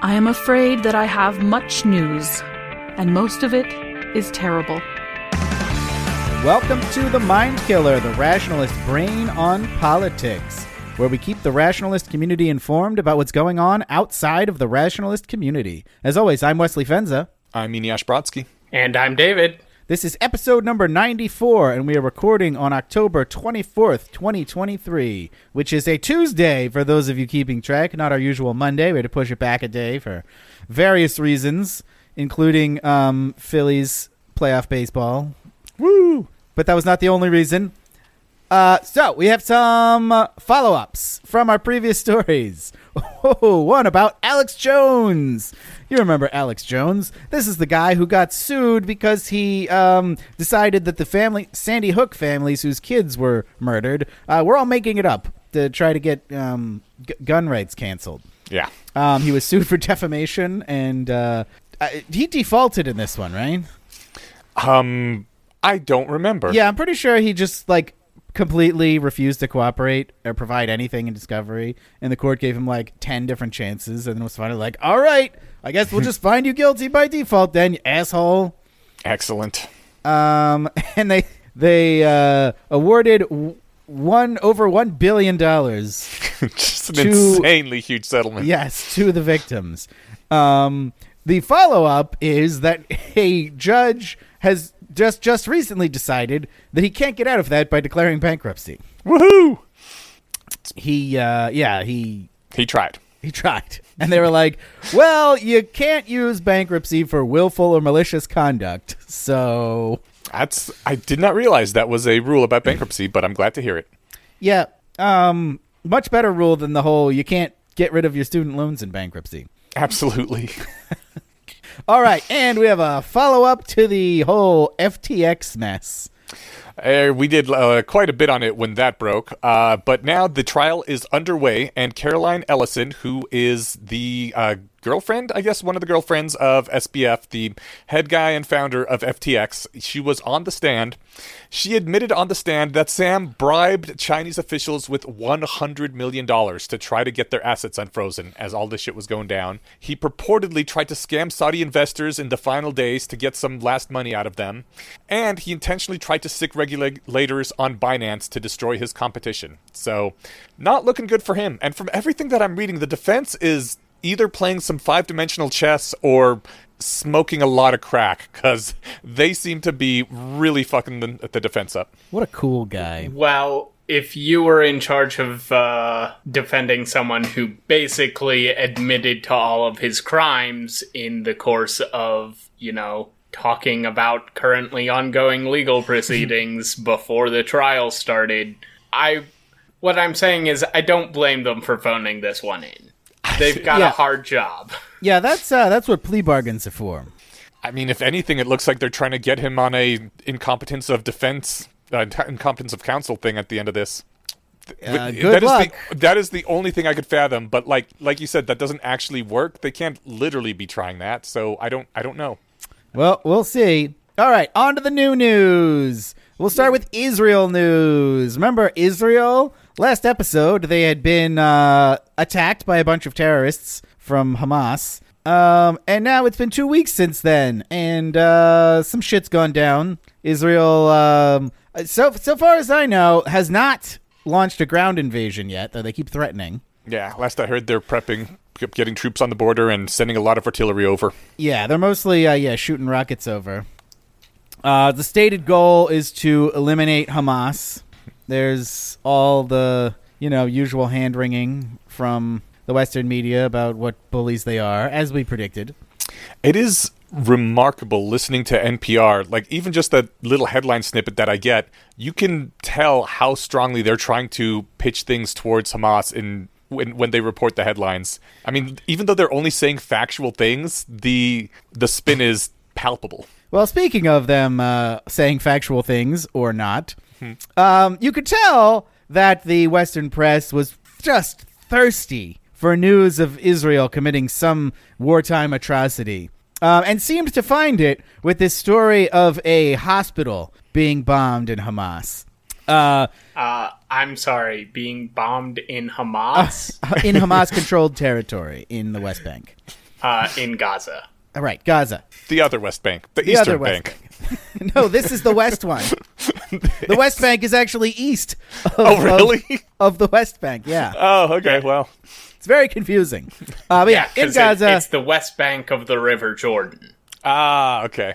I am afraid that I have much news, and most of it is terrible. Welcome to The Mind Killer, the rationalist brain on politics, where we keep the rationalist community informed about what's going on outside of the rationalist community. As always, I'm Wesley Fenza. I'm Eneasz Brodsky. And I'm David. This is episode number 94, and we are recording on October 24th, 2023, which is a Tuesday for those of you keeping track, not our usual Monday. We had to push it back a day for various reasons, including um, Phillies playoff baseball. Woo! But that was not the only reason. Uh, so we have some uh, follow-ups from our previous stories. Oh, one about Alex Jones. You remember Alex Jones? This is the guy who got sued because he um, decided that the family, Sandy Hook families whose kids were murdered, uh, were all making it up to try to get um, g- gun rights canceled. Yeah. Um, he was sued for defamation, and uh, uh, he defaulted in this one, right? Um, I don't remember. Yeah, I'm pretty sure he just like completely refused to cooperate or provide anything in discovery, and the court gave him like ten different chances, and was finally like, "All right, I guess we'll just find you guilty by default, then, you asshole." Excellent. Um, and they they uh, awarded w- one over one billion dollars. Just an To- insanely huge settlement. Yes, to the victims. Um, the follow up is that a judge has just just recently decided that he can't get out of that by declaring bankruptcy. Woohoo! He, uh, yeah, he He tried. he tried, and they were like, "Well, you can't use bankruptcy for willful or malicious conduct." So, That's. I did not realize that was a rule about bankruptcy, but I'm glad to hear it. yeah, um, much better rule than the whole you can't get rid of your student loans in bankruptcy. Absolutely. All right, and we have a follow up to the whole FTX mess. Uh, we did uh, quite a bit on it when that broke, uh, but now the trial is underway, and Caroline Ellison, who is the uh, girlfriend, I guess, one of the girlfriends of SBF, the head guy and founder of FTX, she was on the stand. She admitted on the stand that Sam bribed Chinese officials with $100 million to try to get their assets unfrozen as all this shit was going down. He purportedly tried to scam Saudi investors in the final days to get some last money out of them. And he intentionally tried to sic regulators on Binance to destroy his competition. So, not looking good for him. And from everything that I'm reading, the defense is either playing some five dimensional chess or smoking a lot of crack because they seem to be really fucking the, the defense up. What a cool guy. Well, if you were in charge of uh, defending someone who basically admitted to all of his crimes in the course of, you know, talking about currently ongoing legal proceedings before the trial started, I. What I'm saying is, I don't blame them for phoning this one in. They've got Yeah. a hard job. Yeah, that's uh, that's what plea bargains are for. I mean, if anything, it looks like they're trying to get him on a incompetence of defense, uh, incompetence of counsel thing at the end of this. Uh, good that is luck. the that is the only thing I could fathom. But like like you said, that doesn't actually work. They can't literally be trying that. So I don't I don't know. Well, we'll see. All right, on to the new news. We'll start with Israel news. Remember Israel? Last episode, they had been uh, attacked by a bunch of terrorists from Hamas. Um, and now it's been two weeks since then, and uh, some shit's gone down. Israel, um, so so far as I know, has not launched a ground invasion yet, though they keep threatening. Yeah, last I heard, they're prepping, getting troops on the border and sending a lot of artillery over. Yeah, they're mostly uh, yeah shooting rockets over. Uh, the stated goal is to eliminate Hamas. There's all the you know usual hand wringing from the Western media about what bullies they are, as we predicted. It is remarkable listening to NPR. Like even just that little headline snippet that I get, you can tell how strongly they're trying to pitch things towards Hamas in when when they report the headlines. I mean, even though they're only saying factual things, the the spin is palpable. Well, speaking of them uh, saying factual things or not, um, you could tell that the Western press was just thirsty for news of Israel committing some wartime atrocity. Um, and seemed to find it with this story of a hospital being bombed in Hamas. Uh, Uh, I'm sorry, being bombed in Hamas. in Hamas controlled territory in the West Bank. uh, in Gaza. All right, Gaza. The other West Bank, the, The Eastern other West Bank. Bank. no, this is the West one. the West Bank is actually east. Of, Oh, really? Of, the West Bank, yeah. Oh, okay. Well, It's very confusing. Uh, but yeah, in 'cause it- Gaza. it's the west bank of the River Jordan. ah, okay.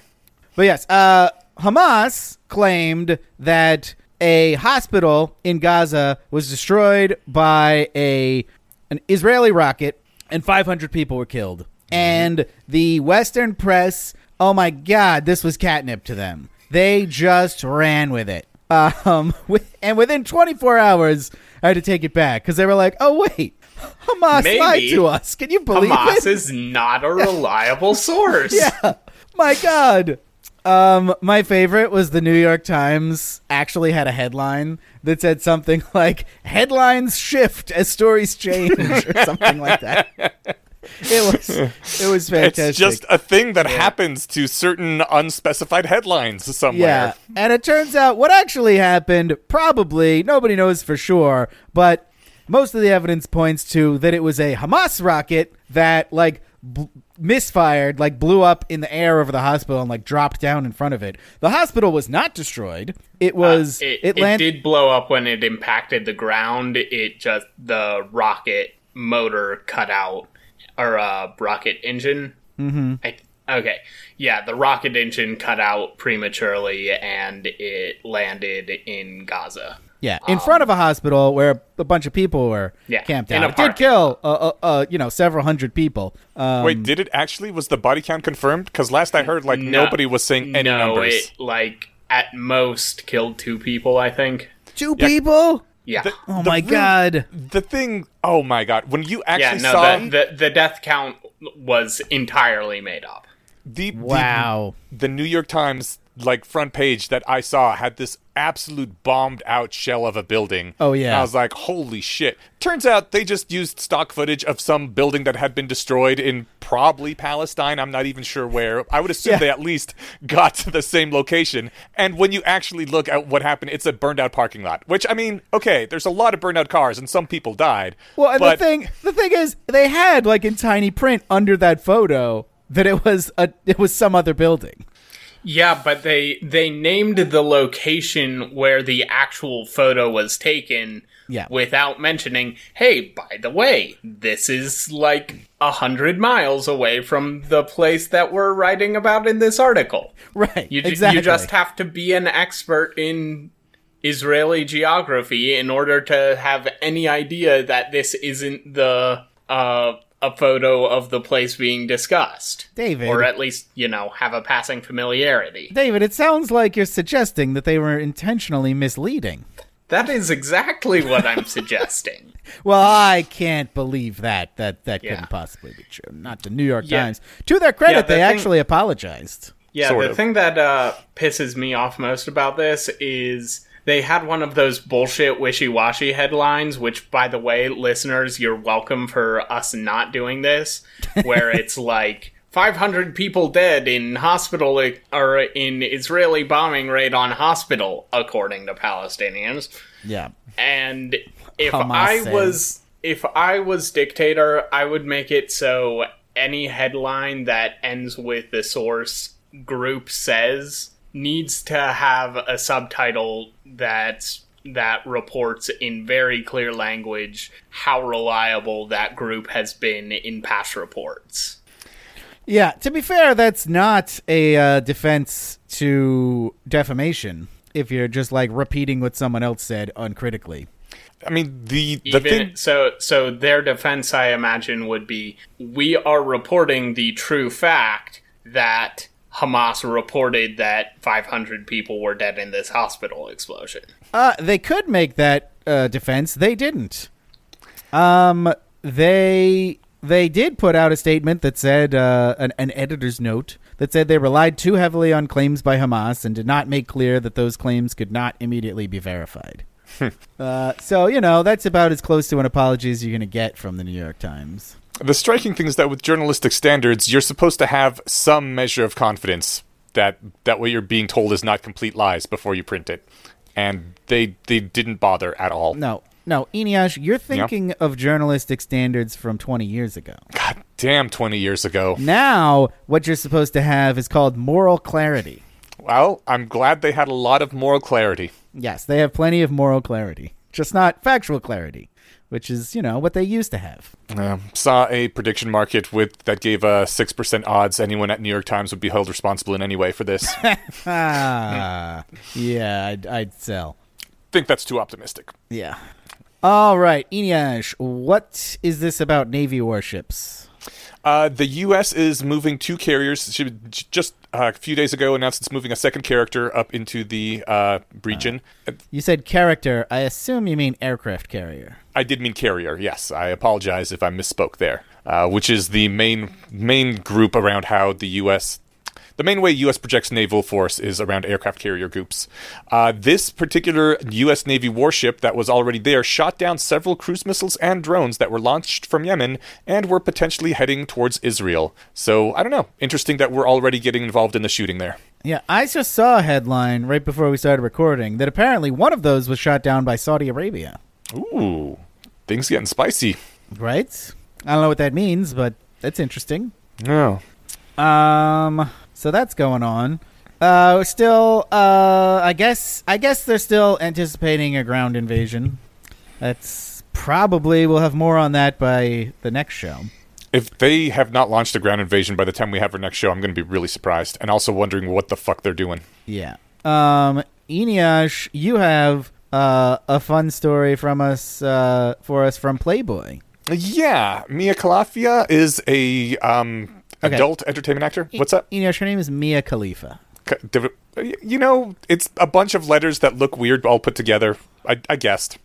But yes, uh, Hamas claimed that a hospital in Gaza was destroyed by a an Israeli rocket, and 500 people were killed. And the Western press, oh my God, this was catnip to them. They just ran with it. Um, with, and within 24 hours, I had to take it back because they were like, "Oh wait, Hamas Maybe lied to us. Can you believe Hamas it?" is not a reliable source. yeah. My God. Um, my favorite was the New York Times actually had a headline that said something like "Headlines shift as stories change" or something like that. It was it was fantastic. It's just a thing that happens to certain unspecified headlines somewhere. yeah, and it turns out what actually happened probably nobody knows for sure, but most of the evidence points to that it was a Hamas rocket that like bl- misfired, like blew up in the air over the hospital and like dropped down in front of it. The hospital was not destroyed. It was Uh, it, it, it did blow up when it impacted the ground. It just the rocket motor cut out, or uh, rocket engine. Mm-hmm. I, okay, yeah, the rocket engine cut out prematurely, and it landed in Gaza. Yeah, in front of a hospital where a bunch of people were Yeah, camped in out. It did kill, uh, uh, uh, you know, several hundred people. Um, Wait, did it actually? Was the body count confirmed? Because last I heard, like No. nobody was saying any no, numbers. it like at most killed two people. I think. two Yeah. people. Yeah. The- Oh the my real- god! The thing. Oh my god! When you yeah, actually no, saw the, the the death count was entirely made up. the, the Wow. the New York Times like front page that I saw had this absolute bombed out shell of a building. Oh, yeah. And I was like, holy shit. Turns out they just used stock footage of some building that had been destroyed in probably Palestine. I'm not even sure where. I would assume Yeah. they at least got to the same location. And when you actually look at what happened, it's a burned out parking lot. Which I mean, okay, there's a lot of burned out cars and some people died. Well, and but the thing, the thing is, they had like in tiny print under that photo that it was a, it was some other building. Yeah, but they they named the location where the actual photo was taken Yeah. without mentioning, hey, by the way, this is like a hundred miles away from the place that we're writing about in this article. Right. You, ju- exactly. you just have to be an expert in Israeli geography in order to have any idea that this isn't the uh, a photo of the place being discussed. David. Or at least, you know, have a passing familiarity. David, it sounds like you're suggesting that they were intentionally misleading. That is exactly what I'm suggesting. Well, I can't believe that. That that Yeah. couldn't possibly be true. Not the New York Yeah. Times. To their credit, Yeah, the they thing- actually apologized. Yeah, Sort the of. thing that uh, pisses me off most about this is they had one of those bullshit wishy-washy headlines, which, by the way, listeners, you're welcome for us not doing this, where it's like 500 people dead in hospital or in Israeli bombing raid on hospital, according to Palestinians. Yeah. And if Hamas I says. was if I was dictator, I would make it so any headline that ends with the source group says needs to have a subtitle that that reports in very clear language how reliable that group has been in past reports. Yeah, to be fair, that's not a uh, defense to defamation if you're just like repeating what someone else said uncritically. I mean, the the Even thing. so, so their defense, I imagine, would be: we are reporting the true fact that Hamas reported that 500 people were dead in this hospital explosion. Uh, they could make that uh, defense. They didn't. Um, they they did put out a statement that said uh, an, an editor's note that said they relied too heavily on claims by Hamas and did not make clear that those claims could not immediately be verified. uh, so you know that's about as close to an apology as you're going to get from the New York Times. The striking thing is that with journalistic standards, you're supposed to have some measure of confidence that that what you're being told is not complete lies before you print it, and they they didn't bother at all. No, no, Eneasz, you're thinking of journalistic standards from 20 years ago. God damn 20 years ago. Now, what you're supposed to have is called moral clarity. Well, I'm glad they had a lot of moral clarity. Yes, they have plenty of moral clarity, just not factual clarity, which is, you know, what they used to have. Saw a prediction market with that gave a six percent odds anyone at New York Times would be held responsible in any way for this. Ah, yeah, I'd, I'd sell. think that's too optimistic. Yeah. All right, Eneasz, what is this about Navy warships? Uh, the U.S. is moving two carriers. Just uh, a few days ago announced it's moving a second character up into the uh, region. You said character. I assume you mean aircraft carrier. I did mean carrier. Yes, I apologize if I misspoke there. Uh, which is the main main group around how the U.S. The main way U.S. projects naval force is around aircraft carrier groups. Uh, this particular U.S. Navy warship that was already there shot down several cruise missiles and drones that were launched from Yemen and were potentially heading towards Israel. So I don't know. Interesting that we're already getting involved in the shooting there. Yeah, I just saw a headline right before we started recording that apparently one of those was shot down by Saudi Arabia. Ooh, things getting spicy. Right? I don't know what that means, but that's interesting. No. Um, so that's going on. Uh, still, uh, I guess, I guess they're still anticipating a ground invasion. That's probably we'll have more on that by the next show. If they have not launched a ground invasion by the time we have our next show, I'm going to be really surprised, and also wondering what the fuck they're doing. Yeah. Um, Eneasz, you have uh, a fun story from us uh, for us from Playboy. Yeah, Mia Calafia is a um, Okay. adult entertainment actor. What's up? Eneasz, her name is Mia Khalifa. You know, it's a bunch of letters that look weird all put together. I, I guessed.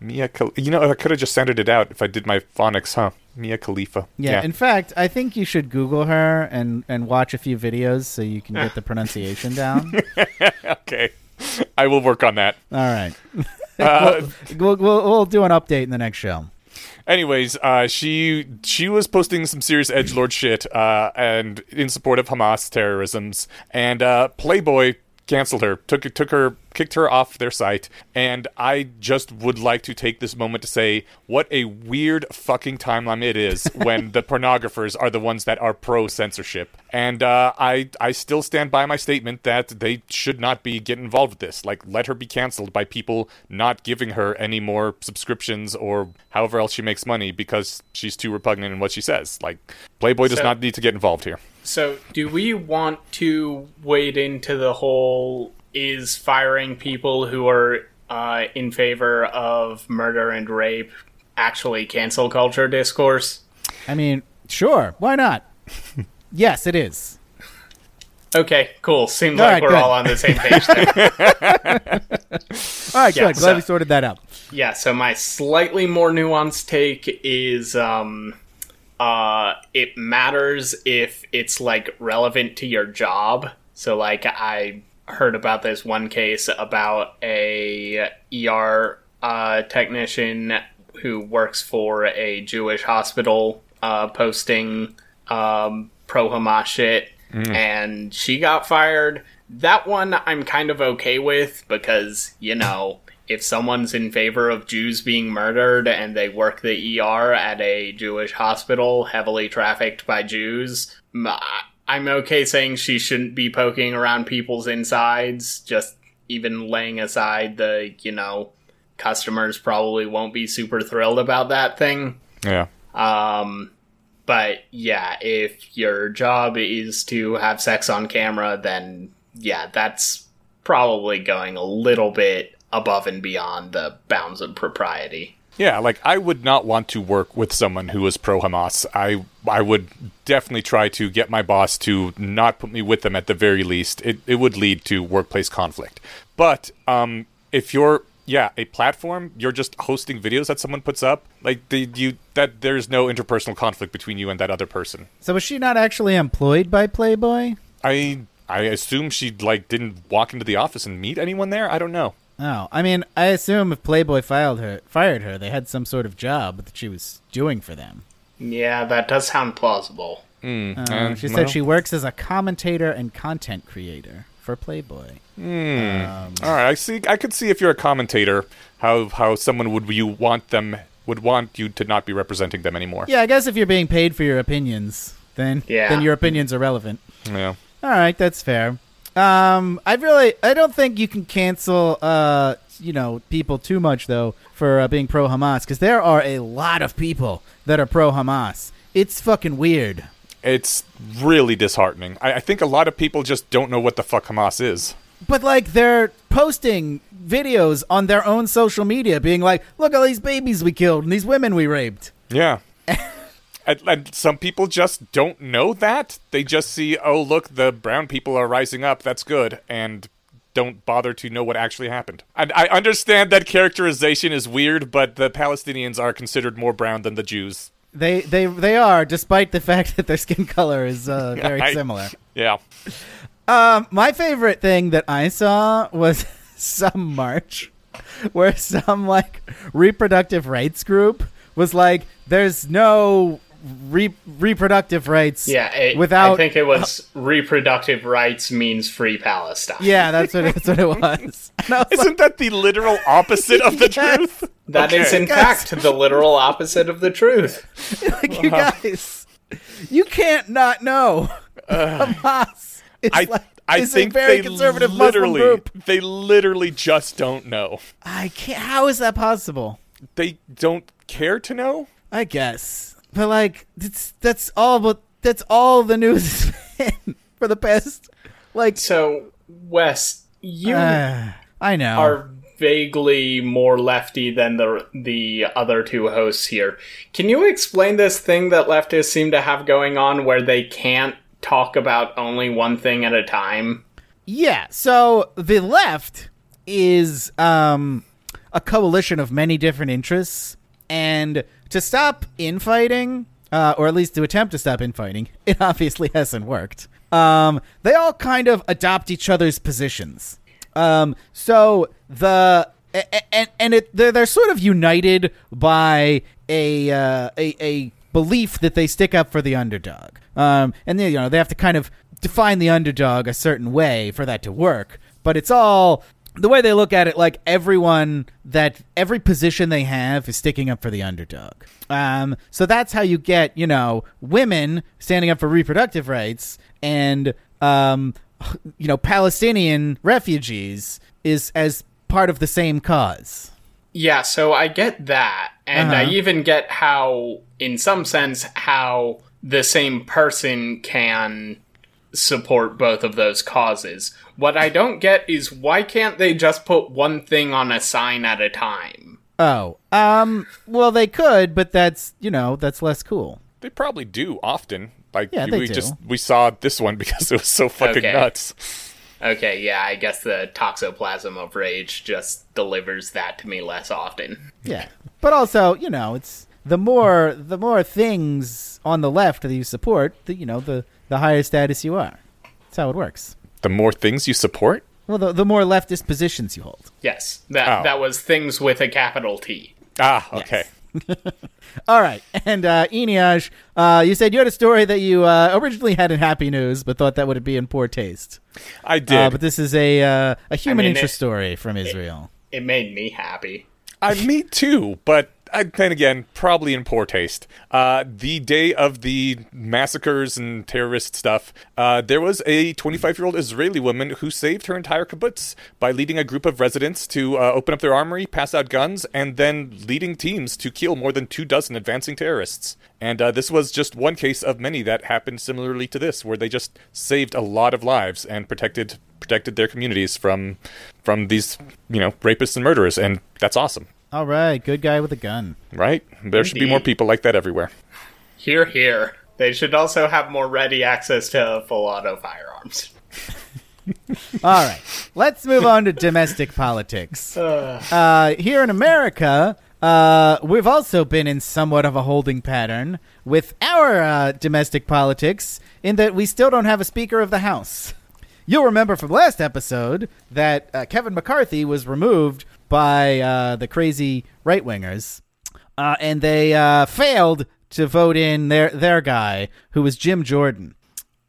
Mia, Khal- you know, I could have just sounded it out if I did my phonics, huh? Mia Khalifa. Yeah, In fact, I think you should Google her and and watch a few videos so you can get the pronunciation down. okay, I will work on that. All right. Uh, We'll, we'll, we'll do an update in the next show. Anyways, uh, she she was posting some serious edge lord shit uh, and in support of Hamas terrorisms, and uh, Playboy canceled her, took took her, kicked her off their site, and I just would like to take this moment to say what a weird fucking timeline it is when the pornographers are the ones that are pro censorship, and uh, I I still stand by my statement that they should not be getting involved with this. Like, let her be canceled by people not giving her any more subscriptions or however else she makes money because she's too repugnant in what she says. Like, Playboy does So- not need to get involved here. So, do we want to wade into the whole is firing people who are uh, in favor of murder and rape actually cancel culture discourse? I mean, sure, why not? yes, it is. Okay, cool. Seems All like right, we're good. all on the same page there. All right, Yeah, good. Glad so- we sorted that out. yeah, so my slightly more nuanced take is um uh it matters if it's like relevant to your job. So like I heard about this one case about a ER uh technician who works for a Jewish hospital uh posting um pro Hamas shit and she got fired. That one I'm kind of okay with because, you know, if someone's in favor of Jews being murdered and they work the ER at a Jewish hospital heavily trafficked by Jews, I'm okay saying she shouldn't be poking around people's insides, just even laying aside the, you know, customers probably won't be super thrilled about that thing. Yeah. Um, but yeah, if your job is to have sex on camera, then yeah, that's probably going a little bit above and beyond the bounds of propriety. Yeah, like I would not want to work with someone who is pro Hamas. I I would definitely try to get my boss to not put me with them at the very least. It it would lead to workplace conflict. But um if you're yeah, a platform, you're just hosting videos that someone puts up, like the you that there's no interpersonal conflict between you and that other person. So was she not actually employed by Playboy? I I assume she like didn't walk into the office and meet anyone there. I don't know. Oh, I mean, I assume if Playboy filed her, fired her, they had some sort of job that she was doing for them. Yeah, that does sound plausible. Mm, Uh, uh, she well, said she works as a commentator and content creator for Playboy. All right, I see. I could see if you're a commentator, how how someone would you want them would want you to not be representing them anymore. Yeah, I guess if you're being paid for your opinions, then Yeah. then your opinions are relevant. Yeah. All right, that's fair. Um, I really, I don't think you can cancel, uh, you know, people too much though for uh, being pro Hamas because there are a lot of people that are pro Hamas. It's fucking weird. It's really disheartening. I, I think a lot of people just don't know what the fuck Hamas is. But like they're posting videos on their own social media, being like, "Look at all these babies we killed and these women we raped." Yeah. and, and some people just don't know that. They just see, oh, look, the brown people are rising up. That's good. And don't bother to know what actually happened. And I understand that characterization is weird, but the Palestinians are considered more brown than the Jews. They they they are, despite the fact that their skin color is uh, very I- similar. Yeah. Um, my favorite thing that I saw was some march where some like reproductive rights group was like, "There's no re- reproductive rights." Yeah, it, without. I think it was reproductive rights means free Palestine. yeah, that's what that's what it was. Was Isn't that the literal opposite of the Yes. truth? That is, Okay. in fact, the literal opposite of the truth. like you guys, you can't not know. Uh, Hamas is I like I is think a very they conservative Muslim literally group. they literally just don't know. I can't. How is that possible? They don't care to know. I guess, but like that's that's all. But that's all the news has been for the past like. So, Wes, you Uh, I know. are vaguely more lefty than the the other two hosts here. Can you explain this thing that leftists seem to have going on where they can't talk about only one thing at a time? Yeah. So the left is um, a coalition of many different interests, and to stop infighting, uh, or at least to attempt to stop infighting, it obviously hasn't worked. Um, they all kind of adopt each other's positions. Um, so the and and it they're, they're sort of united by a uh, a a belief that they stick up for the underdog. Um, and they, you know they have to kind of define the underdog a certain way for that to work. But it's all the way they look at it. Like everyone that every position they have is sticking up for the underdog. Um, so that's how you get you know women standing up for reproductive rights and um, you know Palestinian refugees is as part of the same cause. Yeah, so I get that. And I Uh-huh. even get how, in some sense, how the same person can support both of those causes. What I don't get is why can't they just put one thing on a sign at a time? Oh, um, well they could, but that's you know that's less cool. They probably do often. Like Yeah, they we do. just we saw this one because it was so fucking Okay. nuts. Okay, yeah, I guess the toxoplasm of rage just delivers that to me less often. Yeah, but also you know it's the more the more things on the left that you support, the you know the the higher status you are. That's how it works. The more things you support, Well, the, the more leftist positions you hold. Yes, that Oh. that was things with a capital T. ah, okay. All right, and uh, Eneasz, uh, you said you had a story that you uh, originally had in Happy News, but thought that would be in poor taste. I did. Uh, but this is a uh, a human mean, interest it- story from Israel. It made me happy. I me too, but Then again, probably in poor taste. Uh, the day of the massacres and terrorist stuff, uh, there was a 25-year-old Israeli woman who saved her entire kibbutz by leading a group of residents to uh, open up their armory, pass out guns, and then leading teams to kill more than two dozen advancing terrorists. And uh, this was just one case of many that happened similarly to this, where they just saved a lot of lives and protected protected their communities from from these you know rapists and murderers, and that's awesome All right, good guy with a gun. right? There should be more people like that everywhere. Here, here. They should also have more ready access to full auto firearms. All right, let's move on to domestic politics. Uh, here in America, uh, we've also been in somewhat of a holding pattern with our uh, domestic politics, in that we still don't have a Speaker of the House. You'll remember from last episode that uh, Kevin McCarthy was removed by uh, the crazy right wingers, uh, and they uh, failed to vote in their their guy, who was Jim Jordan.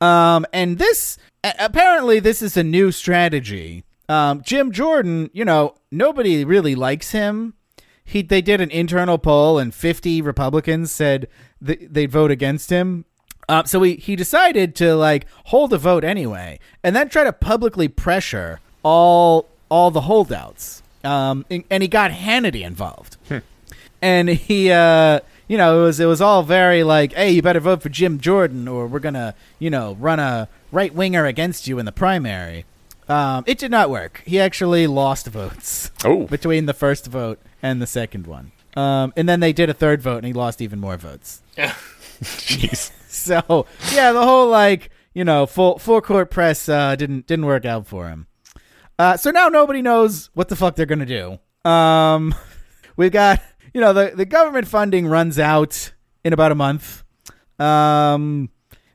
Um, and this apparently this is a new strategy. Um, Jim Jordan, you know, nobody really likes him. he they did an internal poll and 50 Republicans said th- they'd vote against him. Um, so he he decided to like hold a vote anyway, and then try to publicly pressure all all the holdouts. Um, and, he got Hannity involved, and he uh you know it was it was all very like hey you better vote for Jim Jordan or we're gonna you know run a right winger against you in the primary. Um, it did not work. He actually lost votes Oh. between the first vote and the second one. Um, and then they did a third vote and he lost even more votes. Jeez. So yeah, the whole like you know full full court press uh, didn't didn't work out for him. Uh, so now nobody knows what the fuck they're gonna do. Um, we've got you know the the government funding runs out in about a month. Um,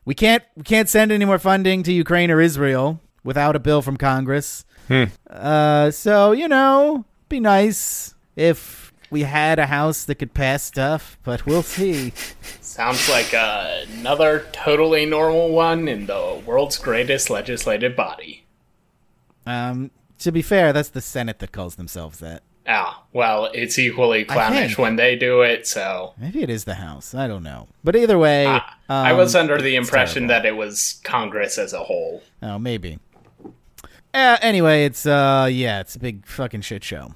we can't we can't send any more funding to Ukraine or Israel without a bill from Congress. Uh, so you know, be nice if we had a house that could pass stuff, but we'll see. Sounds like uh, another totally normal one in the world's greatest legislative body. Um, to be fair, that's the Senate that calls themselves that. Ah, well, it's equally clownish when they do it, so. Maybe it is the House. I don't know. But either way, Ah, I um, was under the impression terrible. that it was Congress as a whole. Oh, maybe. Uh, anyway, it's uh, yeah, it's a big fucking shit show.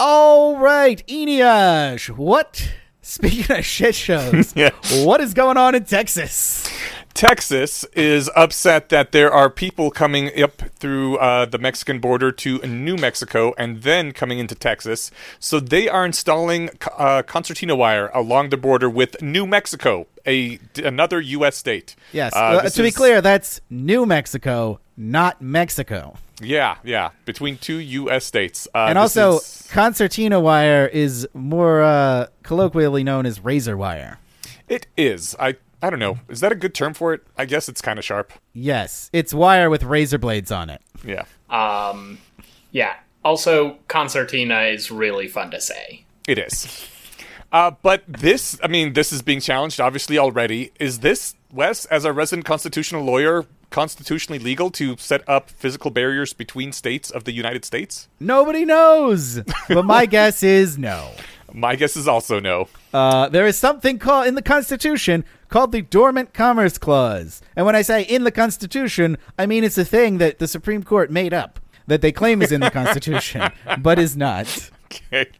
All right, Eneasz, what? Speaking of shit shows, Yeah. what is going on in Texas? Texas is upset that there are people coming up through uh, the Mexican border to New Mexico and then coming into Texas. So they are installing uh, concertina wire along the border with New Mexico, a another U.S. state. Yes, Uh, uh, to be is- clear, that's New Mexico, not Mexico. Yeah, yeah, between two U.S. states. Uh, and also, is- concertina wire is more uh, colloquially known as razor wire. it is. I I don't know. Is that a good term for it? I guess it's kind of sharp. Yes, it's wire with razor blades on it. Yeah, Um, yeah. Also, concertina is really fun to say. it is. Uh, but this, I mean, this is being challenged obviously already. Is this, Wes, as a resident constitutional lawyer, constitutionally legal to set up physical barriers between states of the United States? Nobody knows, but my guess is no. My guess is also no. Uh, there is something called in the Constitution called the Dormant Commerce Clause, and when I say in the Constitution, I mean it's a thing that the Supreme Court made up that they claim is in the Constitution, but is not. Okay.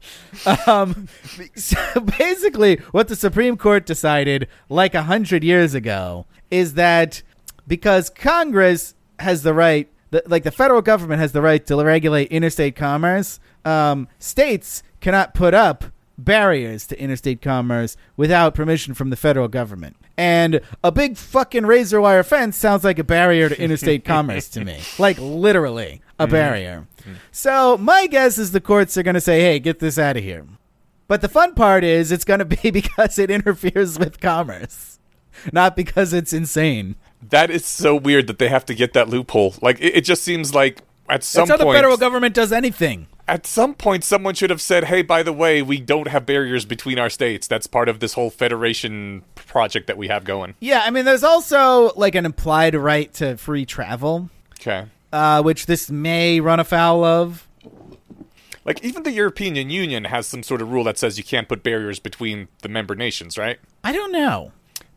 Um, so basically, what the Supreme Court decided like a hundred years ago is that because Congress has the right, the, like the federal government has the right to regulate interstate commerce, um, states cannot put up barriers to interstate commerce without permission from the federal government. And a big fucking razor wire fence sounds like a barrier to interstate commerce to me. Like literally a mm-hmm. barrier. Mm-hmm. So my guess is the courts are going to say, "Hey, get this out of here." But the fun part is it's going to be because it interferes with commerce, not because it's insane. That is so weird that they have to get that loophole. Like, it, it just seems like at some That's how point, the federal government does anything. at some point, someone should have said, "Hey, by the way, we don't have barriers between our states. That's part of this whole federation project that we have going." Yeah, I mean, there's also like an implied right to free travel, Okay. uh, which this may run afoul of. Like even the European Union has some sort of rule that says you can't put barriers between the member nations, right? I don't know.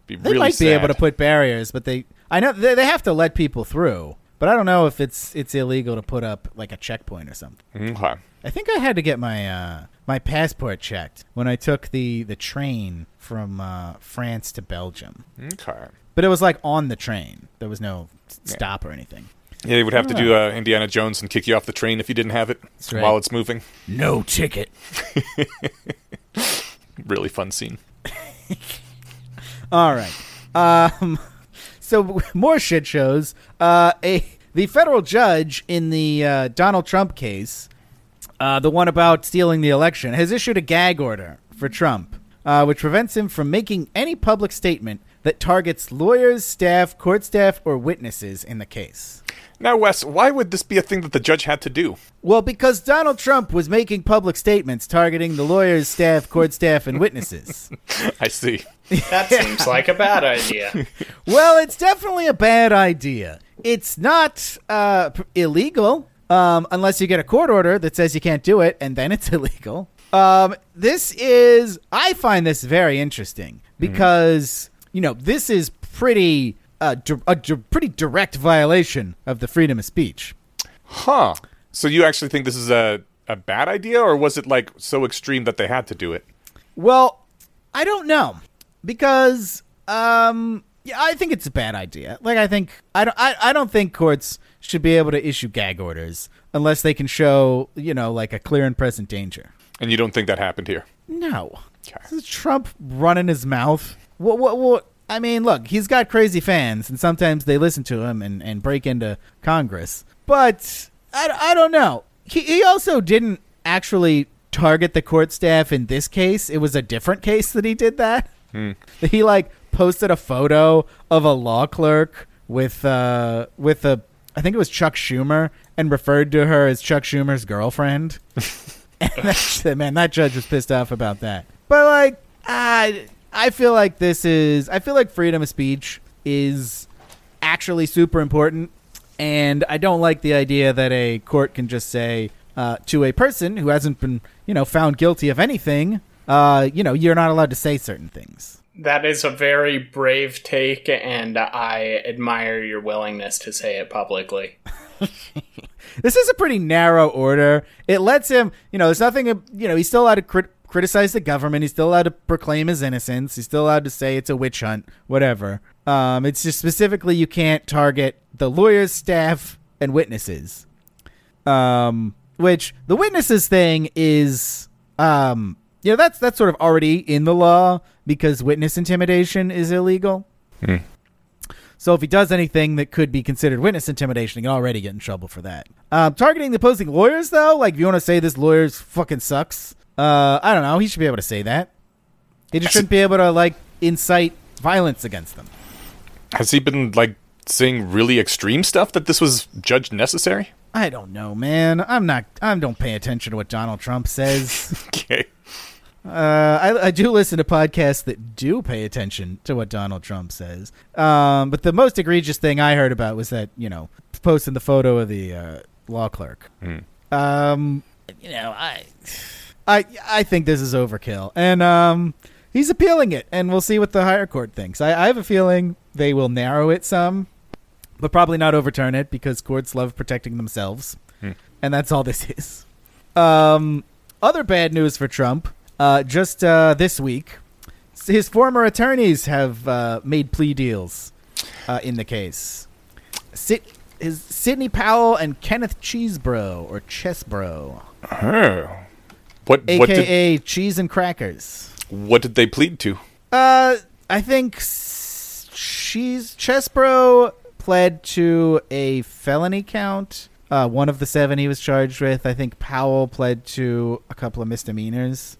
Be They really might be able to put barriers, but they I know they, they have to let people through. But I don't know if it's it's illegal to put up like a checkpoint or something. Okay. I think I had to get my uh, my passport checked when I took the the train from uh, France to Belgium. Okay. But it was like on the train. There was no stop or anything. Yeah, they would have to do uh, Indiana Jones and kick you off the train if you didn't have it right. while it's moving. No ticket. Really fun scene. All right. Um, so more shit shows. Uh, a the federal judge in the uh, Donald Trump case, uh, the one about stealing the election, has issued a gag order for Trump, uh, which prevents him from making any public statement that targets lawyers, staff, court staff, or witnesses in the case. Now, Wes, why would this be a thing that the judge had to do? Well, because Donald Trump was making public statements targeting the lawyers, staff, court staff, and witnesses. I see. That seems like a bad idea. Well, it's definitely a bad idea. It's not uh, illegal um, unless you get a court order that says you can't do it, and then it's illegal. Um, this is I find this very interesting because you know this is pretty uh, di- a di- pretty direct violation of the freedom of speech. Huh. So you actually think this is a, a bad idea, or was it like so extreme that they had to do it? Well, I don't know because um yeah, I think it's a bad idea. Like I think I don't I, I don't think courts should be able to issue gag orders unless they can show, you know, like a clear and present danger. And you don't think that happened here? No. Okay. This is Trump running his mouth. What what what I mean, look, he's got crazy fans and sometimes they listen to him and, and break into Congress. But I, I don't know. He, he also didn't actually target the court staff in this case. It was a different case that he did that. He like posted a photo of a law clerk with uh with a I think it was Chuck Schumer and referred to her as Chuck Schumer's girlfriend. and that, man, that judge was pissed off about that. But like, I I feel like this is I feel like freedom of speech is actually super important, and I don't like the idea that a court can just say uh, to a person who hasn't been you know found guilty of anything, uh, you know, you're not allowed to say certain things. That is a very brave take, and I admire your willingness to say it publicly. this is a pretty narrow order. It lets him, you know, there's nothing, you know, he's still allowed to crit- criticize the government. He's still allowed to proclaim his innocence. He's still allowed to say it's a witch hunt, whatever. Um, it's just specifically you can't target the lawyers, staff, and witnesses. Um, which the witnesses thing is, um, you know, that's that's sort of already in the law because witness intimidation is illegal. So if he does anything that could be considered witness intimidation, he can already get in trouble for that. Um, targeting the opposing lawyers, though, like if you want to say this lawyer's fucking sucks, uh, I don't know. He should be able to say that. He just shouldn't be able to like incite violence against them. Has he been like saying really extreme stuff that this was judged necessary? I don't know, man. I'm not. I don't pay attention to what Donald Trump says. Okay. Uh, I, I do listen to podcasts that do pay attention to what Donald Trump says. Um, but the most egregious thing I heard about was that you know posting the photo of the uh, law clerk. Um, you know, I, I, I think this is overkill, and um, he's appealing it, and we'll see what the higher court thinks. I, I have a feeling they will narrow it some, but probably not overturn it because courts love protecting themselves, and that's all this is. Um, other bad news for Trump. Uh, just uh, this week, his former attorneys have uh, made plea deals uh, in the case. Sit, his Sidney Powell and Kenneth Cheesebro or Chessbro, Oh. What what did aka Cheese and Crackers. what did they plead to? Uh, I think s- Cheese Chessbro pled to a felony count. Uh, one of the seven he was charged with. I think Powell pled to a couple of misdemeanors.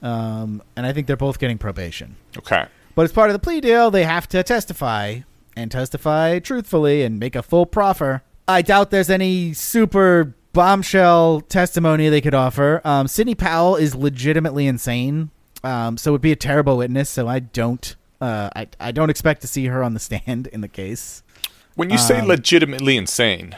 Um, and I think they're both getting probation. Okay. But as part of the plea deal, they have to testify and testify truthfully and make a full proffer. I doubt there's any super bombshell testimony they could offer. Um, Sidney Powell is legitimately insane, um, so would be a terrible witness. So I don't, uh, I, I don't expect to see her on the stand in the case. When you say legitimately insane,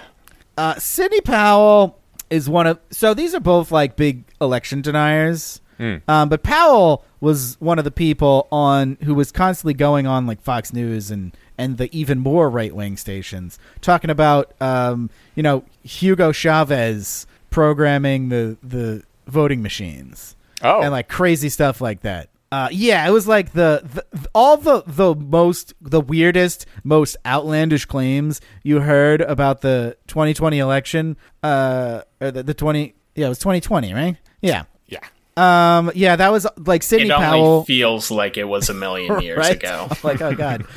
Uh, Sidney Powell is one of so these are both like big election deniers. Um, but Powell was one of the people on who was constantly going on like Fox News and and the even more right wing stations talking about um, you know Hugo Chavez programming the the voting machines Oh. and like crazy stuff like that. Uh, yeah, it was like the, the all the the most the weirdest, most outlandish claims you heard about the 2020 election. Uh, or the, the 20 yeah, it was 2020, right? Yeah. yeah. Um, yeah, that was like Sidney only Powell. feels like it was a million years right? ago. Like, oh god.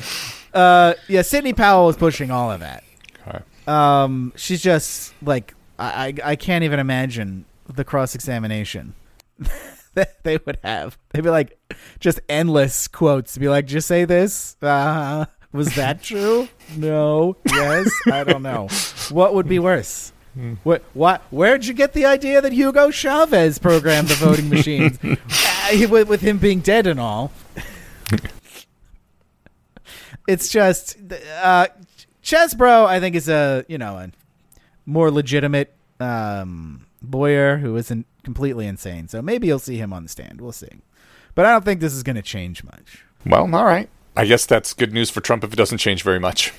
uh, yeah, Sidney Powell was pushing all of that. Okay. Um, she's just like I I, I can't even imagine the cross examination that they would have. They'd be like just endless quotes. Be like, just say this. Uh, was that true? no. Yes. I don't know. What would be worse? What? What? Where'd you get the idea that Hugo Chavez programmed the voting machines uh, with, with him being dead and all? It's just uh, Chesbro. I think is a you know a more legitimate um, lawyer who isn't completely insane. So maybe you'll see him on the stand. We'll see. But I don't think this is going to change much. Well, all right. I guess that's good news for Trump if it doesn't change very much.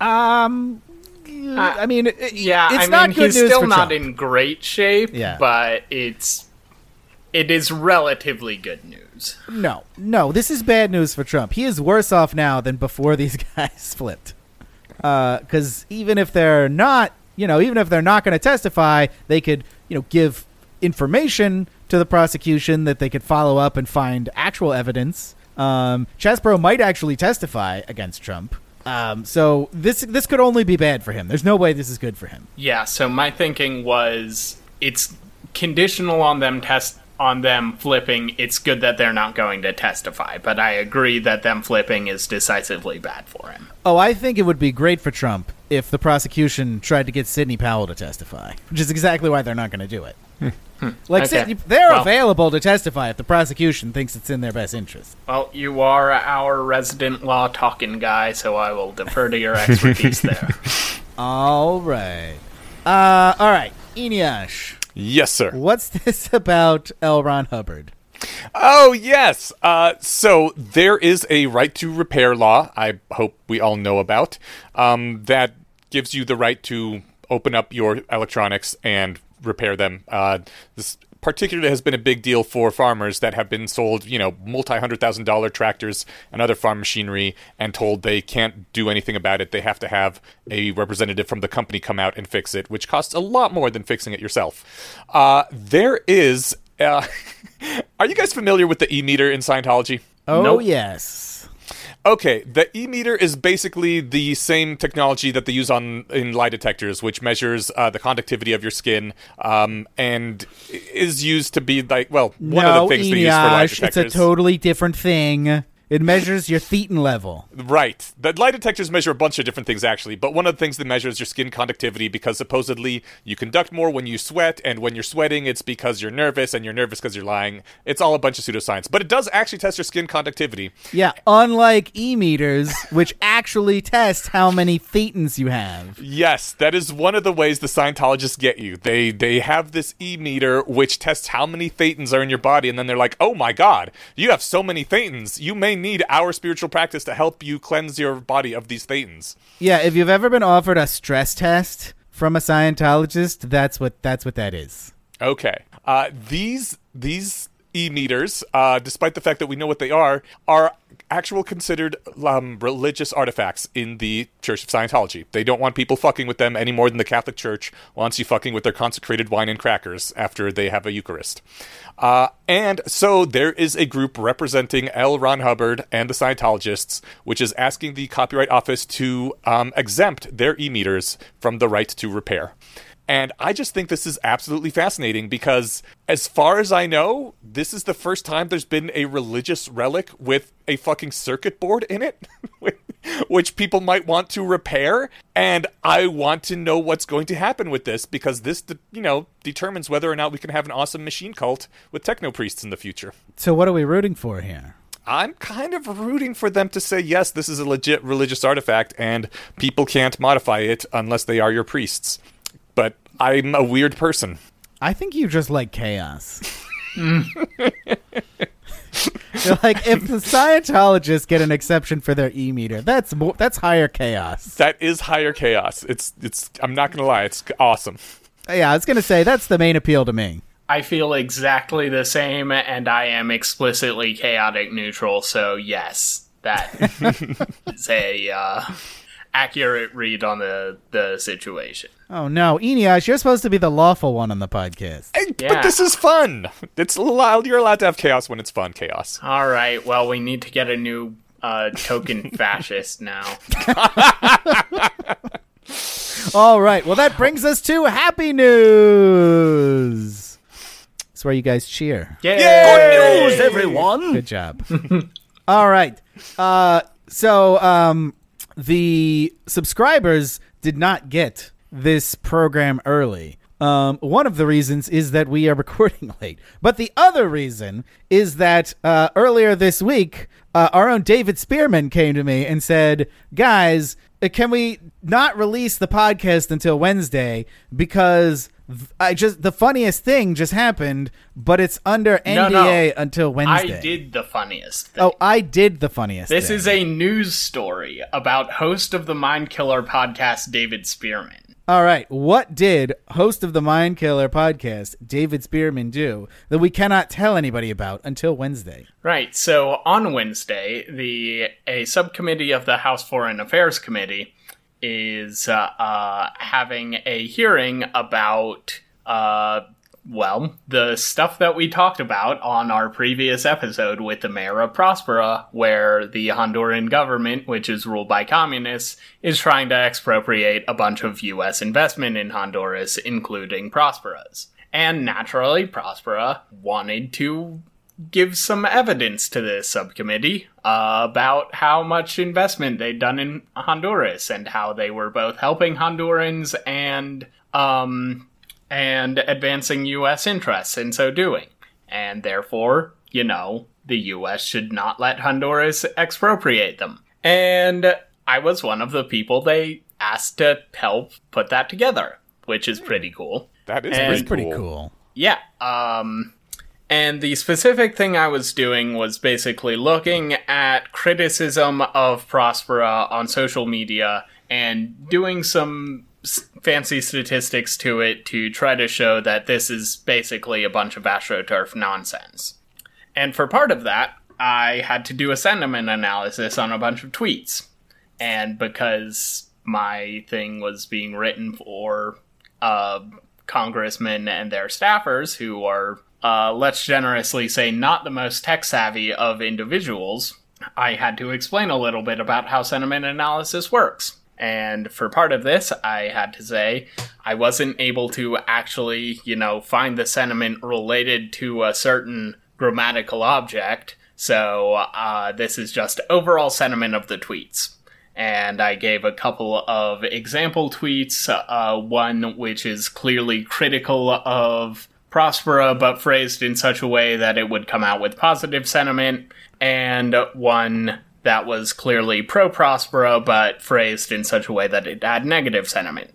Um, I mean, it- Yeah, it's I not mean, good he's news still for not Trump. in great shape, Yeah. but it's it is relatively good news. No, no, this is bad news for Trump. He is worse off now than before these guys flipped. Because even if they're not, you know, even if they're not going to testify, they could, you know, give information to the prosecution that they could follow up and find actual evidence. Um, Chesebro might actually testify against Trump. Um, so this this could only be bad for him. There's no way this is good for him. Yeah, so my thinking was it's conditional on them test on them flipping. It's good that they're not going to testify, but I agree that them flipping is decisively bad for him. Oh, I think it would be great for Trump if the prosecution tried to get Sidney Powell to testify, which is exactly why they're not going to do it. like, Okay. Sidney, they're Well- available to testify if the prosecution thinks it's in their best interest. Well, you are our resident law talking guy, so I will defer to your expertise there. All right. Uh, all right. Eneasz, Yes, sir. what's this about L. Ron Hubbard? Oh, yes. Uh, so there is a right to repair law, I hope we all know about, um, that gives you the right to open up your electronics and repair them. Uh, this particularly has been a big deal for farmers that have been sold, you know, multi hundred thousand dollar tractors and other farm machinery and told they can't do anything about it. They have to have a representative from the company come out and fix it, which costs a lot more than fixing it yourself. Uh, there is. Uh, are you guys familiar with the e meter in Scientology? Oh, Nope. yes. Okay, the e meter is basically the same technology that they use on in lie detectors, which measures uh, the conductivity of your skin, um, and is used to be like well one no, of the things they use for lie detectors. it's a totally different thing. It measures your thetan level. Right. The lie detectors measure a bunch of different things, actually, but one of the things that measures your skin conductivity because supposedly you conduct more when you sweat, and when you're sweating, it's because you're nervous, and you're nervous because you're lying. It's all a bunch of pseudoscience, but it does actually test your skin conductivity. Yeah, unlike e meters, which actually test how many thetans you have. Yes, that is one of the ways the Scientologists get you. They they have this e meter which tests how many thetans are in your body, and then they're like, "Oh my God, you have so many thetans. You may need our spiritual practice to help you cleanse your body of these thetans." Yeah, if you've ever been offered a stress test from a Scientologist, that's what that's what that is. Okay. Uh, these these e meters, uh, despite the fact that we know what they are, are actual considered um, religious artifacts in the Church of Scientology. They don't want people fucking with them any more than the Catholic Church wants you fucking with their consecrated wine and crackers after they have a Eucharist. Uh, and so there is a group representing L. Ron Hubbard and the Scientologists, which is asking the Copyright Office to um, exempt their e meters from the right to repair. And I just think this is absolutely fascinating because, as far as I know, this is the first time there's been a religious relic with a fucking circuit board in it, which people might want to repair. And I want to know what's going to happen with this because this, you know, determines whether or not we can have an awesome machine cult with techno priests in the future. So what are we rooting for here? I'm kind of rooting for them to say, yes, this is a legit religious artifact and people can't modify it unless they are your priests. But I'm a weird person. I think you just like chaos. You're like if the Scientologists get an exception for their e meter, that's more that's higher chaos. That is higher chaos. It's it's I'm not going to lie, it's awesome. Yeah, I was gonna say that's the main appeal to me. I feel exactly the same, and I am explicitly chaotic neutral. So yes, that is a uh, accurate read on the the situation. Oh no, Eneasz, you're supposed to be the lawful one on the podcast. Hey, Yeah. But this is fun. It's allowed you're allowed to have chaos when it's fun, chaos. All right, well, we need to get a new uh, token fascist now. All right, well that brings us to happy news. That's where you guys cheer. Yay! News, everyone! Good job. All right. Uh, so um, the subscribers did not get this program early. Um, one of the reasons is that we are recording late, but the other reason is that uh, earlier this week, uh, our own David Spearman came to me and said, "Guys, Uh, can we not release the podcast until Wednesday because I just the funniest thing just happened, but it's under NDA No, no. until Wednesday. I did the funniest thing. Oh, I did the funniest. This thing. is a news story about host of the Mind Killer podcast, David Spearman. All right. What did host of the Mind Killer podcast, David Spearman, do that we cannot tell anybody about until Wednesday? Right. So on Wednesday, the a subcommittee of the House Foreign Affairs Committee is uh, uh, having a hearing about uh, well the stuff that we talked about on our previous episode with the mayor of Prospera, where the Honduran government, which is ruled by communists, is trying to expropriate a bunch of U.S. investment in Honduras, including Prospera's. And naturally, Prospera wanted to give some evidence to this subcommittee uh, about how much investment they'd done in Honduras and how they were both helping Hondurans and um, and advancing U.S. interests in so doing. And therefore, you know, the U.S. should not let Honduras expropriate them. And I was one of the people they asked to help put that together, which is pretty cool. That is And- pretty, It's pretty cool. cool. Yeah. Um, and the specific thing I was doing was basically looking at criticism of Prospera on social media and doing some s- fancy statistics to it to try to show that this is basically a bunch of astroturf nonsense. And for part of that, I had to do a sentiment analysis on a bunch of tweets. And because my thing was being written for uh, congressmen and their staffers who are, uh, let's generously say, not the most tech savvy of individuals, I had to explain a little bit about how sentiment analysis works. And for part of this, I had to say I wasn't able to actually, you know, find the sentiment related to a certain grammatical object. So uh, this is just overall sentiment of the tweets and I gave a couple of example tweets. Uh, one which is clearly critical of Prospera, but phrased in such a way that it would come out with positive sentiment, and one that was clearly pro Prospera, but phrased in such a way that it had negative sentiment.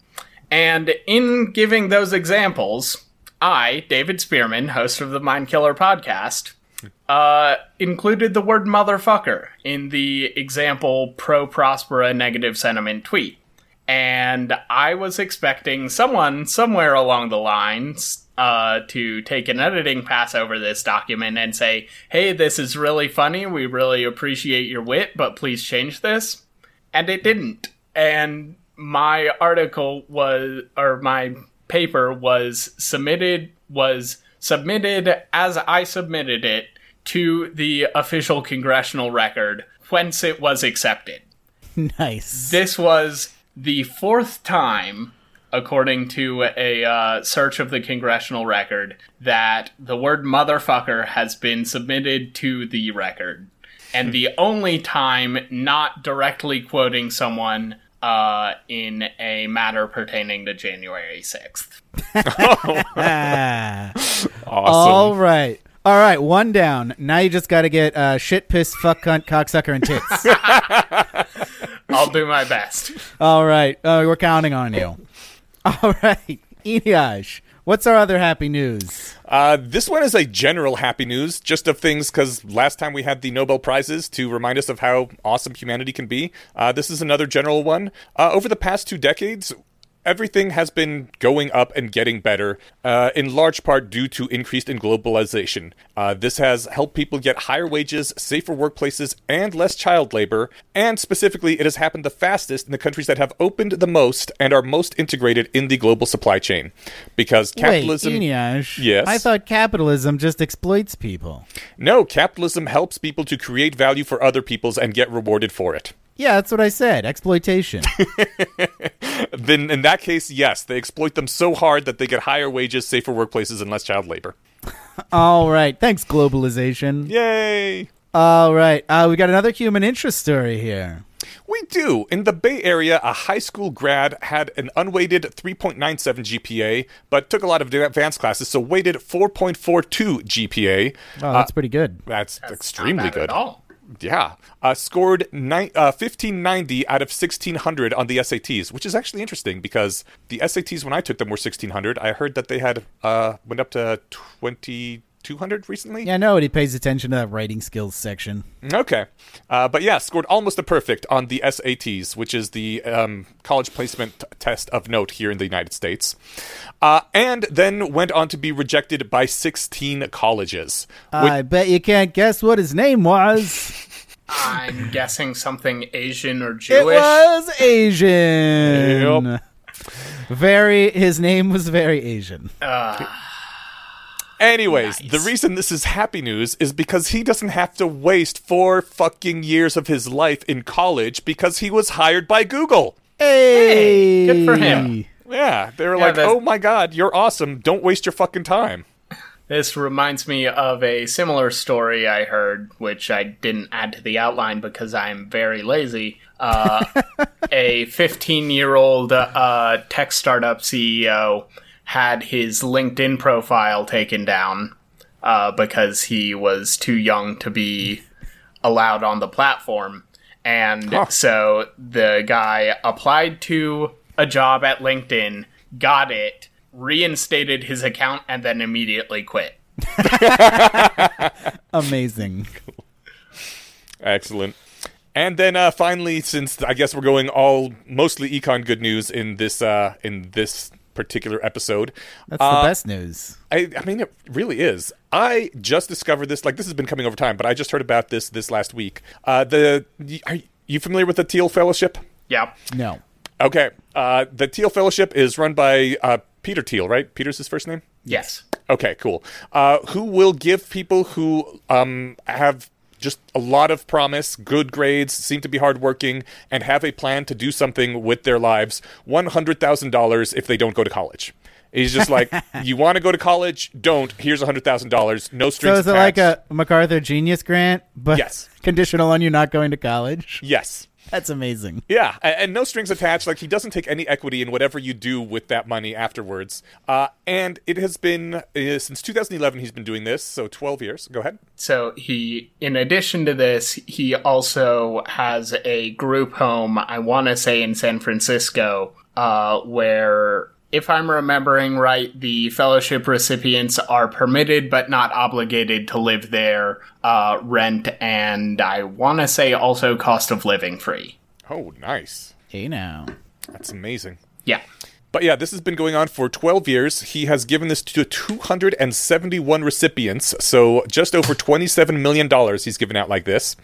And in giving those examples, I, David Spearman, host of the Mind Killer podcast, uh, included the word motherfucker in the example pro Prospera negative sentiment tweet. And I was expecting someone somewhere along the lines uh, to take an editing pass over this document and say, hey, this is really funny. We really appreciate your wit, but please change this. And it didn't. And my article was, or my paper was submitted, was submitted as I submitted it to the official congressional record, whence it was accepted. Nice. This was the fourth time, according to a uh, search of the congressional record, that the word motherfucker has been submitted to the record. And the only time not directly quoting someone uh, in a matter pertaining to January 6th. Ah. Awesome. All right. All right, one down. Now you just got to get uh, shit, piss, fuck, cunt, cocksucker, and tits. I'll do my best. All right, uh, we're counting on you. All right, Eneasz, what's our other happy news? Uh, this one is a general happy news, just of things because last time we had the Nobel Prizes to remind us of how awesome humanity can be. Uh, this is another general one. Uh, over the past two decades, everything has been going up and getting better, uh, in large part due to increased in globalization. Uh, this has helped people get higher wages, safer workplaces, and less child labor. And specifically, it has happened the fastest in the countries that have opened the most and are most integrated in the global supply chain. Because capitalism. Wait, Eneasz. Yes? I thought capitalism just exploits people. No, capitalism helps people to create value for other people's and get rewarded for it. Yeah, that's what I said. Exploitation. Then, in that case, yes, they exploit them so hard that they get higher wages, safer workplaces, and less child labor. All right. Thanks, globalization. Yay! All right. Uh, we got another human interest story here. We do. In the Bay Area, a high school grad had an unweighted 3.97 GPA, but took a lot of advanced classes, so weighted 4.42 GPA. Oh, that's pretty good. That's, Not extremely bad good. At all. Yeah, uh, scored ni- uh, 1590 out of 1600 on the SATs, which is actually interesting because the SATs when I took them were 1600. I heard that they had uh, went up to 2200 recently. Yeah, nobody pays attention to that writing skills section. Okay, uh, but yeah, scored almost a perfect on the SATs, which is the um, college placement t- test of note here in the United States, uh, and then went on to be rejected by 16 colleges. which- I bet you can't guess what his name was. I'm guessing something Asian or Jewish. It Jewish. was Asian. Yep. Very, his name was very Asian. Anyways, Nice. the reason this is happy news is because he doesn't have to waste four fucking years of his life in college because he was hired by Google. Hey, good for him. Yeah, they were Yeah, like, that's- "Oh my god, you're awesome! Don't waste your fucking time." This reminds me of a similar story I heard, which I didn't add to the outline because I'm very lazy. Uh, a 15 year old uh, tech startup CEO had his LinkedIn profile taken down uh, because he was too young to be allowed on the platform. And Huh. so the guy applied to a job at LinkedIn, got it, reinstated his account, and then immediately quit. Amazing. Excellent. And then uh, finally, since I guess we're going all mostly econ good news in this uh, in this particular episode, That's uh, the best news. I, I mean, it really is. I just discovered this. Like, this has been coming over time, but I just heard about this this last week. Uh, the are you familiar with the Thiel Fellowship? Yeah. No. Okay. Uh, the Thiel Fellowship is run by uh, Peter Thiel, right? Peter's his first name. Yes. Okay, cool. Uh, who will give people who um, have just a lot of promise, good grades, seem to be hardworking, and have a plan to do something with their lives one hundred thousand dollars if they don't go to college. He's just like, you want to go to college? Don't. Here's a hundred thousand dollars. No So strings is it like a MacArthur Genius Grant, but Yes. conditional on you not going to college? yes. That's amazing. Yeah, and no strings attached. Like he doesn't take any equity in whatever you do with that money afterwards. Uh, and it has been uh, since 2011. He's been doing this, so 12 years. Go ahead. So he, in addition to this, he also has a group home. I want to say in San Francisco, uh, where, if I'm remembering right, the fellowship recipients are permitted but not obligated to live there, uh, rent, and I want to say also cost of living free. Oh, nice. Hey now. That's amazing. Yeah. But yeah, this has been going on for 12 years. He has given this to 271 recipients, so just over $27 million he's given out like this.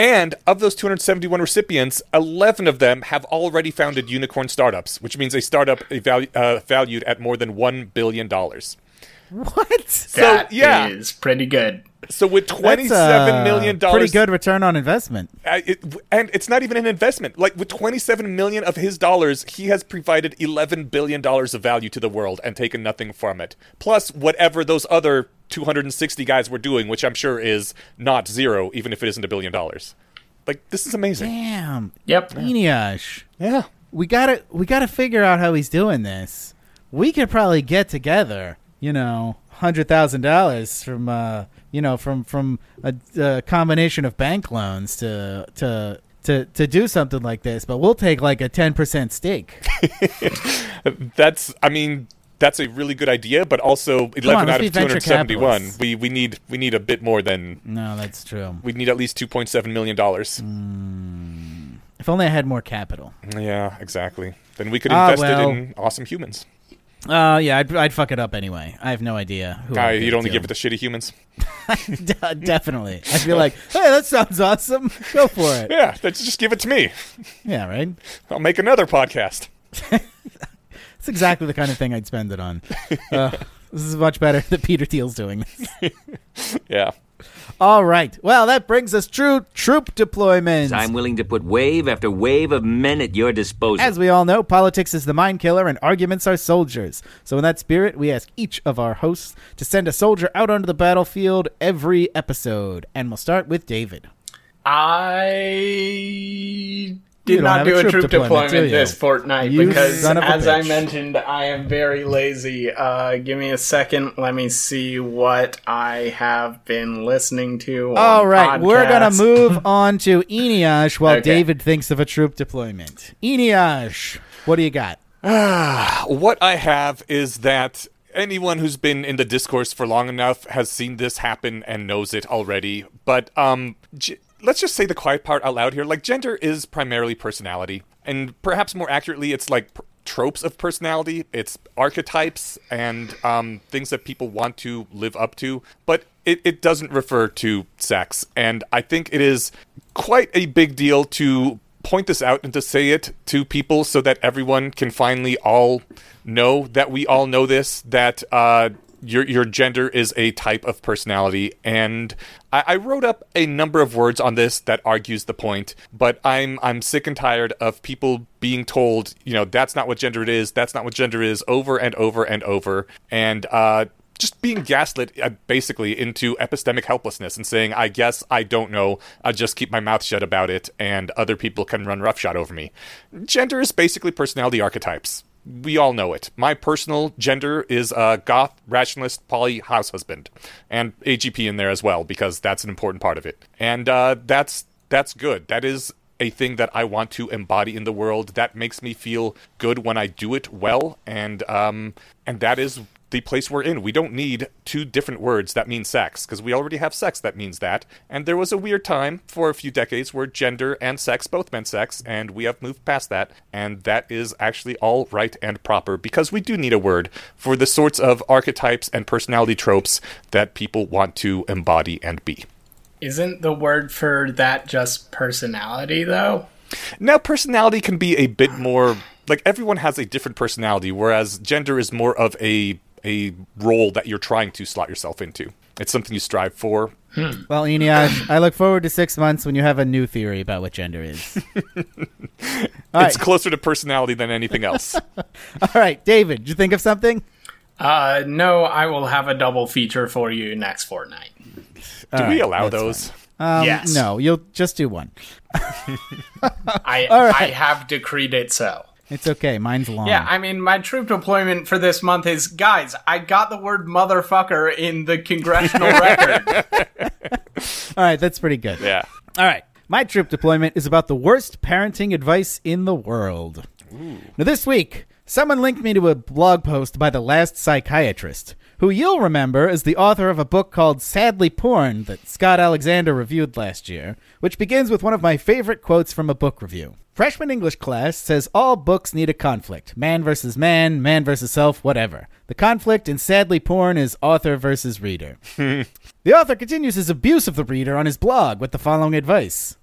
And of those 271 recipients, 11 of them have already founded unicorn startups, which means a startup evalu- uh, valued at more than $1 billion. What? That is yeah. pretty good. So with That's, twenty-seven uh, million dollars, Pretty good return on investment. Uh, it, and it's not even an investment. Like with 27 million of his dollars, he has provided 11 billion dollars of value to the world and taken nothing from it. Plus whatever those other 260 guys were doing, which I'm sure is not zero, even if it isn't a billion dollars. Like this is amazing. Damn. Yep. Eneasz. Yeah. We gotta we gotta figure out how he's doing this. We could probably get together, you know, hundred thousand dollars from uh you know, from from a, a combination of bank loans to to to to do something like this, but we'll take like a ten percent stake. That's I mean that's a really good idea, but also 11 on, out of 271. We we need we need a bit more than No, that's true. we need at least 2.7 million dollars. If only I had more capital. Yeah, exactly. Then we could Ah, invest well. it in awesome humans. Uh yeah, I'd, I'd fuck it up anyway. I have no idea. Who Uh, you'd only to. give it to shitty humans. De- definitely. I'd be like, hey, that sounds awesome. Go for it. Yeah, that's just give it to me. Yeah, right. I'll make another podcast. It's exactly the kind of thing I'd spend it on. Uh, this is much better than Peter Thiel's doing this. Yeah. All right. Well, that brings us true troop deployments. I'm willing to put wave after wave of men at your disposal. As we all know, politics is the mind killer and arguments are soldiers. So, in that spirit, we ask each of our hosts to send a soldier out onto the battlefield every episode. And we'll start with David. I You did don't do a a troop troop, deployment, deployment, do this fortnight You because, son of as I mentioned, I am very lazy. Uh, give me a second. Let me see what I have been listening to. on All right, we're gonna move on to Eneasz while Okay. David thinks of a troop deployment. Eneasz, what do you got? What I have is that anyone who's been in the discourse for long enough has seen this happen and knows it already. But um, g- let's just say the quiet part out loud here. Like gender is primarily personality, and perhaps more accurately, it's like pr- tropes of personality. It's archetypes and um, things that people want to live up to. But it, it doesn't refer to sex, and I think it is quite a big deal to point this out and to say it to people so that everyone can finally all know that we all know this that uh, your your gender is a type of personality and I, I wrote up a number of words on this that argues the point but I'm I'm sick and tired of people being told you know that's not what gender it is that's not what gender is over and over and over and uh just being gaslit uh, basically into epistemic helplessness and saying, I guess I don't know, I'll just keep my mouth shut about it and other people can run roughshod over me. Gender is basically personality archetypes. We all know it. My personal gender is uh, goth, rationalist, poly, house husband, and AGP in there as well because that's an important part of it. And uh, that's that's good. That is a thing that I want to embody in the world. That makes me feel good when I do it well, and um, and that is the place we're in. We don't need two different words that mean sex because we already have sex that means that. And there was a weird time for a few decades where gender and sex both meant sex, and we have moved past that. And that is actually all right and proper because we do need a word for the sorts of archetypes and personality tropes that people want to embody and be. Isn't the word for that just personality, though? Now, personality can be a bit more like everyone has a different personality, whereas gender is more of a a role that you're trying to slot yourself into. It's something you strive for. Well, Eneasz, I look forward to six months when you have a new theory about what gender is. All right, It's closer to personality than anything else. all right, David, did you think of something? Uh, no, I will have a double feature for you next fortnight. Do All we right, allow those? Um, Yes. No, you'll just do one. I All right. I have decreed it so. It's okay. Mine's long. Yeah, I mean, my troop deployment for this month is guys. I got the word motherfucker in the congressional record. all right, that's pretty good. Yeah. All right. My troop deployment is about the worst parenting advice in the world. Now, this week, someone linked me to a blog post by the last psychiatrist, who you'll remember is the author of a book called Sadly Porn that Scott Alexander reviewed last year, which begins with one of my favorite quotes from a book review. Freshman English class says all books need a conflict man versus man, man versus self, whatever. The conflict in Sadly Porn is author versus reader. The author continues his abuse of the reader on his blog with the following advice.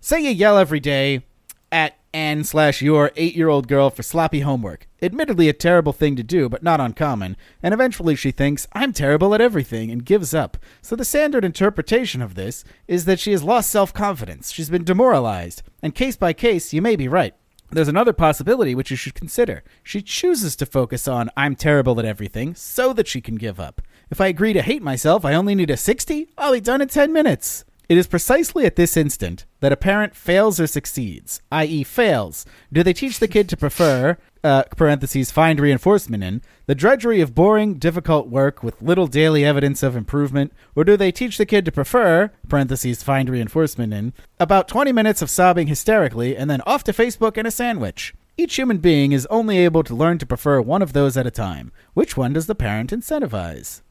Say you yell every day at Anne slash your eight year old girl for sloppy homework. Admittedly a terrible thing to do, but not uncommon, and eventually she thinks, I'm terrible at everything, and gives up. So the standard interpretation of this is that she has lost self confidence, she's been demoralized, and case by case, you may be right. There's another possibility which you should consider. She chooses to focus on I'm terrible at everything so that she can give up. If I agree to hate myself, I only need a 60? I'll be done in 10 minutes. It is precisely at this instant that a parent fails or succeeds, i.e., fails. Do they teach the kid to prefer, uh, parentheses, find reinforcement in, the drudgery of boring, difficult work with little daily evidence of improvement, or do they teach the kid to prefer, parentheses, find reinforcement in, about 20 minutes of sobbing hysterically and then off to Facebook and a sandwich? Each human being is only able to learn to prefer one of those at a time. Which one does the parent incentivize?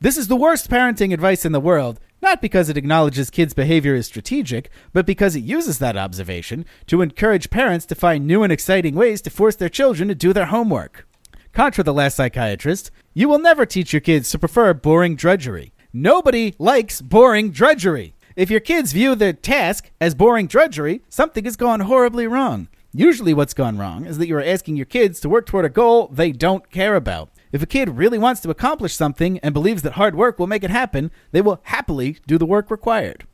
This is the worst parenting advice in the world, not because it acknowledges kids' behavior is strategic, but because it uses that observation to encourage parents to find new and exciting ways to force their children to do their homework. Contra the last psychiatrist, you will never teach your kids to prefer boring drudgery. Nobody likes boring drudgery. If your kids view their task as boring drudgery, something has gone horribly wrong. Usually, what's gone wrong is that you are asking your kids to work toward a goal they don't care about. If a kid really wants to accomplish something and believes that hard work will make it happen, they will happily do the work required.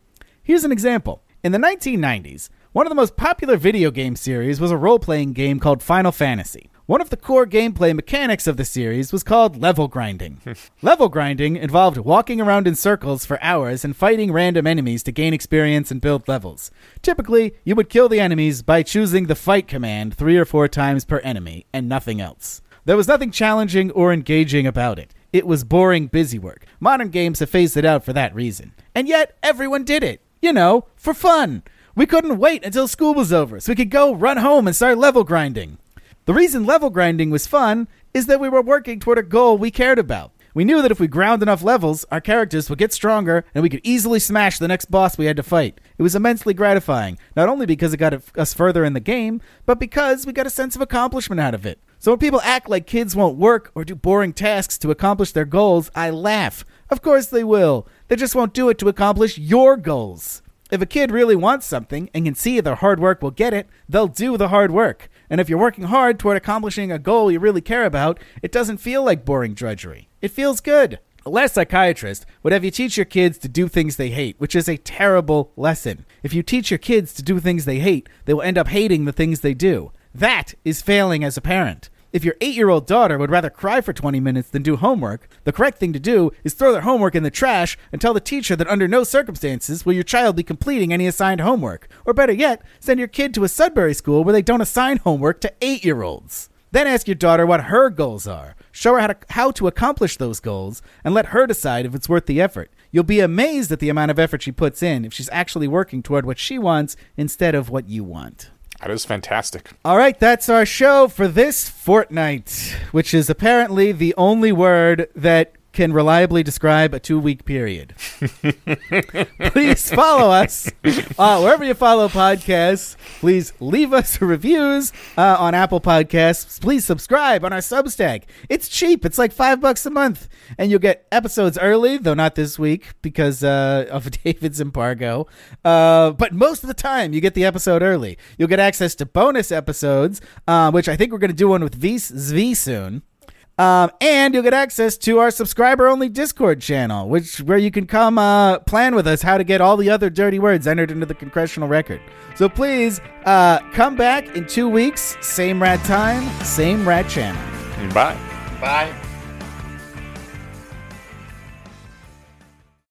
Here's an example. In the 1990s, one of the most popular video game series was a role playing game called Final Fantasy. One of the core gameplay mechanics of the series was called level grinding. level grinding involved walking around in circles for hours and fighting random enemies to gain experience and build levels. Typically, you would kill the enemies by choosing the fight command three or four times per enemy, and nothing else. There was nothing challenging or engaging about it. It was boring busy work. Modern games have phased it out for that reason. And yet, everyone did it. You know, for fun. We couldn't wait until school was over so we could go run home and start level grinding. The reason level grinding was fun is that we were working toward a goal we cared about. We knew that if we ground enough levels, our characters would get stronger and we could easily smash the next boss we had to fight. It was immensely gratifying, not only because it got us further in the game, but because we got a sense of accomplishment out of it. So when people act like kids won't work or do boring tasks to accomplish their goals, I laugh. Of course they will. They just won't do it to accomplish your goals. If a kid really wants something and can see their hard work will get it, they'll do the hard work. And if you're working hard toward accomplishing a goal you really care about, it doesn't feel like boring drudgery. It feels good. A last psychiatrist would have you teach your kids to do things they hate, which is a terrible lesson. If you teach your kids to do things they hate, they will end up hating the things they do. That is failing as a parent. If your eight year old daughter would rather cry for 20 minutes than do homework, the correct thing to do is throw their homework in the trash and tell the teacher that under no circumstances will your child be completing any assigned homework. Or better yet, send your kid to a Sudbury school where they don't assign homework to eight year olds. Then ask your daughter what her goals are. Show her how to, how to accomplish those goals and let her decide if it's worth the effort. You'll be amazed at the amount of effort she puts in if she's actually working toward what she wants instead of what you want. That is fantastic. All right, that's our show for this fortnight, which is apparently the only word that can reliably describe a two week period. Please follow us uh, wherever you follow podcasts. Please leave us reviews uh, on Apple Podcasts. Please subscribe on our Substack. It's cheap, it's like five bucks a month. And you'll get episodes early, though not this week because uh, of David's embargo. Uh, but most of the time, you get the episode early. You'll get access to bonus episodes, uh, which I think we're going to do one with V, Zvi soon. Um, and you'll get access to our subscriber only Discord channel, which where you can come uh, plan with us how to get all the other dirty words entered into the congressional record. So please uh, come back in two weeks, same rat time, same rat channel. Bye. Bye.